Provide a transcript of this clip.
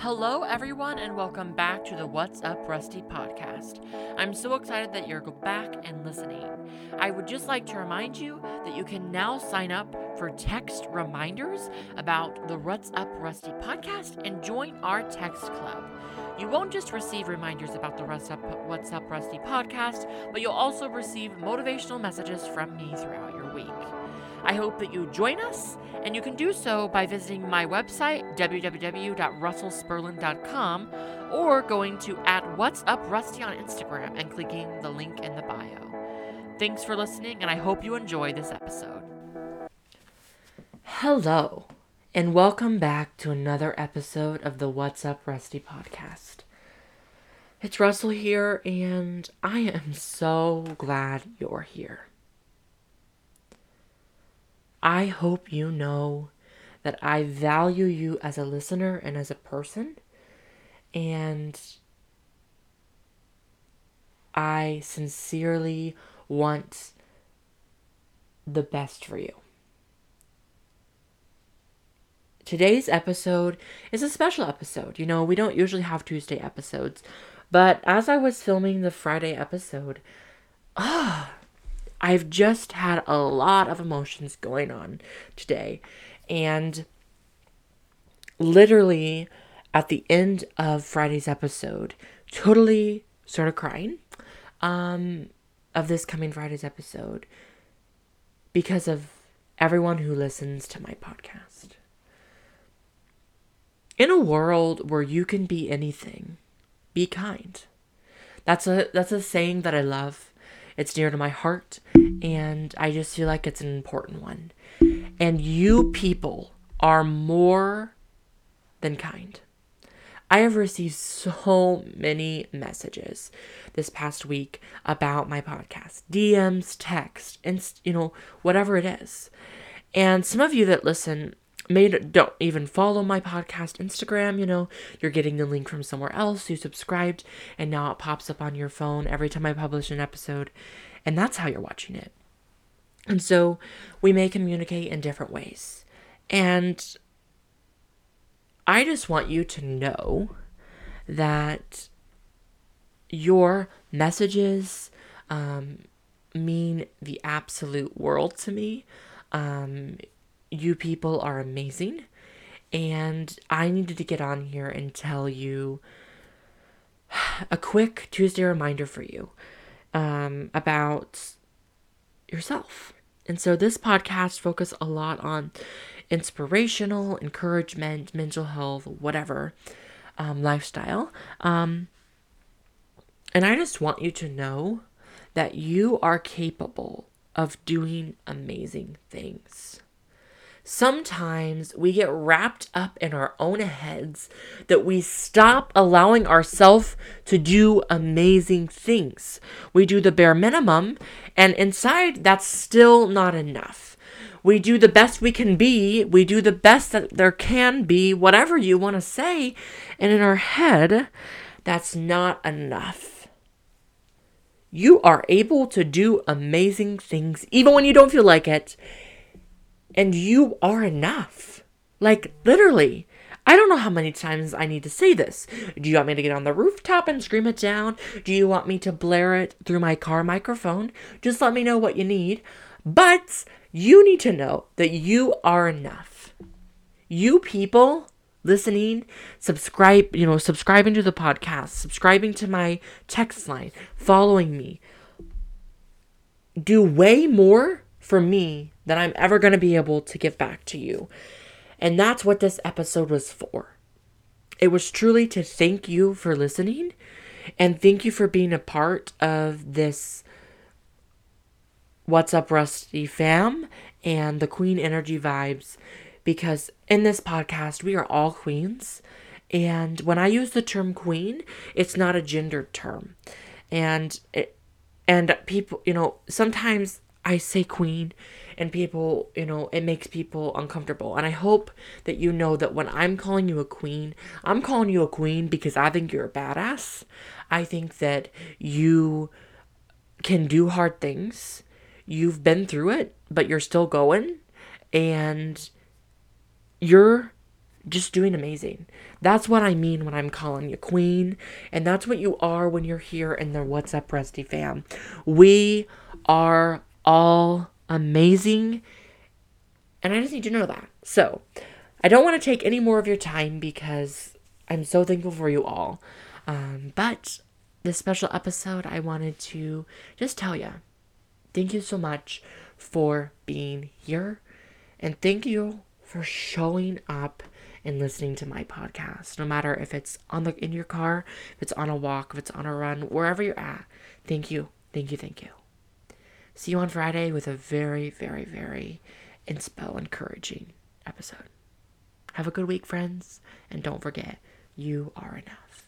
Hello, everyone, and welcome back to the What's Up Rusty podcast. I'm so excited that you're back and listening. I would just like to remind you that you can now sign up for text reminders about the What's Up Rusty podcast and join our text club. You won't just receive reminders about the What's Up, What's Up Rusty podcast, but you'll also receive motivational messages from me throughout your week. I hope that you join us, and you can do so by visiting my website, www.russellspurlin.com, or going to at What's Up Rusty on Instagram and clicking the link in the bio. Thanks for listening, and I hope you enjoy this episode. Hello, and welcome back to another episode of the What's Up Rusty podcast. It's Russell here, and I am so glad you're here. I hope you know that I value you as a listener and as a person. And I sincerely want the best for you. Today's episode is a special episode. You know, we don't usually have Tuesday episodes, but as I was filming the Friday episode, ah, I've just had a lot of emotions going on today. And literally at the end of Friday's episode, totally started crying um, of this coming Friday's episode because of everyone who listens to my podcast. In a world where you can be anything, be kind. That's a that's a saying that I love. It's near to my heart, and I just feel like it's an important one. And you people are more than kind. I have received so many messages this past week about my podcast, DMs, text, and you know, whatever it is. And some of you that listen made don't even follow my podcast Instagram, you know, you're getting the link from somewhere else, you subscribed, and now it pops up on your phone every time I publish an episode, and that's how you're watching it. And so we may communicate in different ways. And I just want you to know that your messages um, mean the absolute world to me. Um, you people are amazing. And I needed to get on here and tell you a quick Tuesday reminder for you um, about yourself. And so this podcast focus a lot on inspirational, encouragement, mental health, whatever um, lifestyle. Um, and I just want you to know that you are capable of doing amazing things. Sometimes we get wrapped up in our own heads that we stop allowing ourselves to do amazing things. We do the bare minimum, and inside, that's still not enough. We do the best we can be, we do the best that there can be, whatever you want to say, and in our head, that's not enough. You are able to do amazing things even when you don't feel like it and you are enough. Like, literally. I don't know how many times I need to say this. Do you want me to get on the rooftop and scream it down? Do you want me to blare it through my car microphone? Just let me know what you need. But you need to know that you are enough. You people listening, subscribe, you know, subscribing to the podcast, subscribing to my text line, following me, do way more for me that I'm ever going to be able to give back to you. And that's what this episode was for. It was truly to thank you for listening and thank you for being a part of this What's Up Rusty fam and the Queen Energy vibes because in this podcast, we are all queens. And when I use the term queen, it's not a gendered term. And it, and people, you know, sometimes I say queen and people, you know, it makes people uncomfortable. And I hope that you know that when I'm calling you a queen, I'm calling you a queen because I think you're a badass. I think that you can do hard things. You've been through it, but you're still going. And you're just doing amazing. That's what I mean when I'm calling you queen. And that's what you are when you're here in the What's Up Rusty fam. We are all amazing. And I just need to know that. So I don't want to take any more of your time because I'm so thankful for you all. Um, but this special episode, I wanted to just tell you thank you so much for being here. And thank you for showing up and listening to my podcast. No matter if it's on the in your car, if it's on a walk, if it's on a run, wherever you're at. Thank you. Thank you. Thank you. See you on Friday with a very, very, very inspo encouraging episode. Have a good week, friends, and don't forget, you are enough.